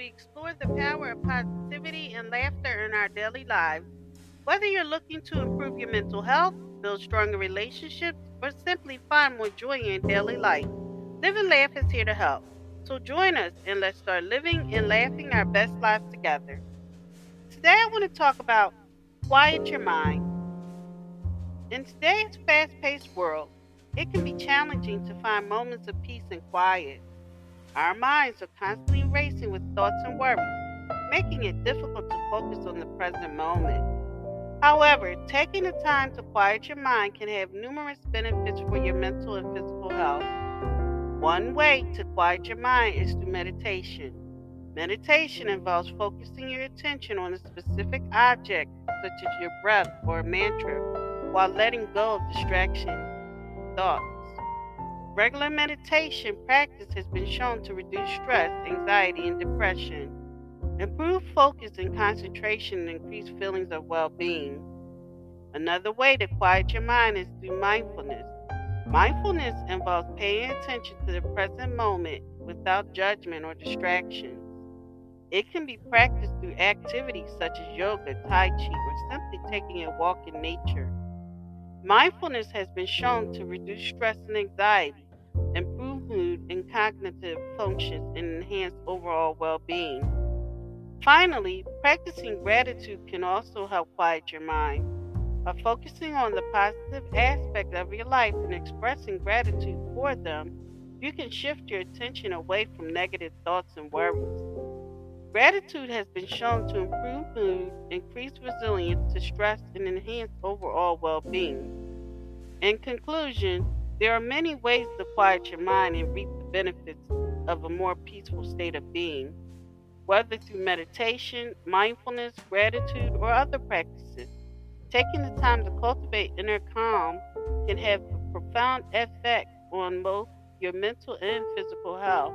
we explore the power of positivity and laughter in our daily lives. Whether you're looking to improve your mental health, build stronger relationships, or simply find more joy in daily life, Live and Laugh is here to help. So join us and let's start living and laughing our best lives together. Today I want to talk about quiet your mind. In today's fast paced world, it can be challenging to find moments of peace and quiet. Our minds are constantly racing with thoughts and worries, making it difficult to focus on the present moment. However, taking the time to quiet your mind can have numerous benefits for your mental and physical health. One way to quiet your mind is through meditation. Meditation involves focusing your attention on a specific object, such as your breath or a mantra, while letting go of distraction thoughts. Regular meditation practice has been shown to reduce stress, anxiety, and depression, improve focus and concentration, and increase feelings of well being. Another way to quiet your mind is through mindfulness. Mindfulness involves paying attention to the present moment without judgment or distractions. It can be practiced through activities such as yoga, tai chi, or simply taking a walk in nature. Mindfulness has been shown to reduce stress and anxiety, improve mood and cognitive functions, and enhance overall well being. Finally, practicing gratitude can also help quiet your mind. By focusing on the positive aspect of your life and expressing gratitude for them, you can shift your attention away from negative thoughts and worries. Gratitude has been shown to improve mood, increase resilience to stress, and enhance overall well being. In conclusion, there are many ways to quiet your mind and reap the benefits of a more peaceful state of being, whether through meditation, mindfulness, gratitude, or other practices. Taking the time to cultivate inner calm can have a profound effect on both your mental and physical health.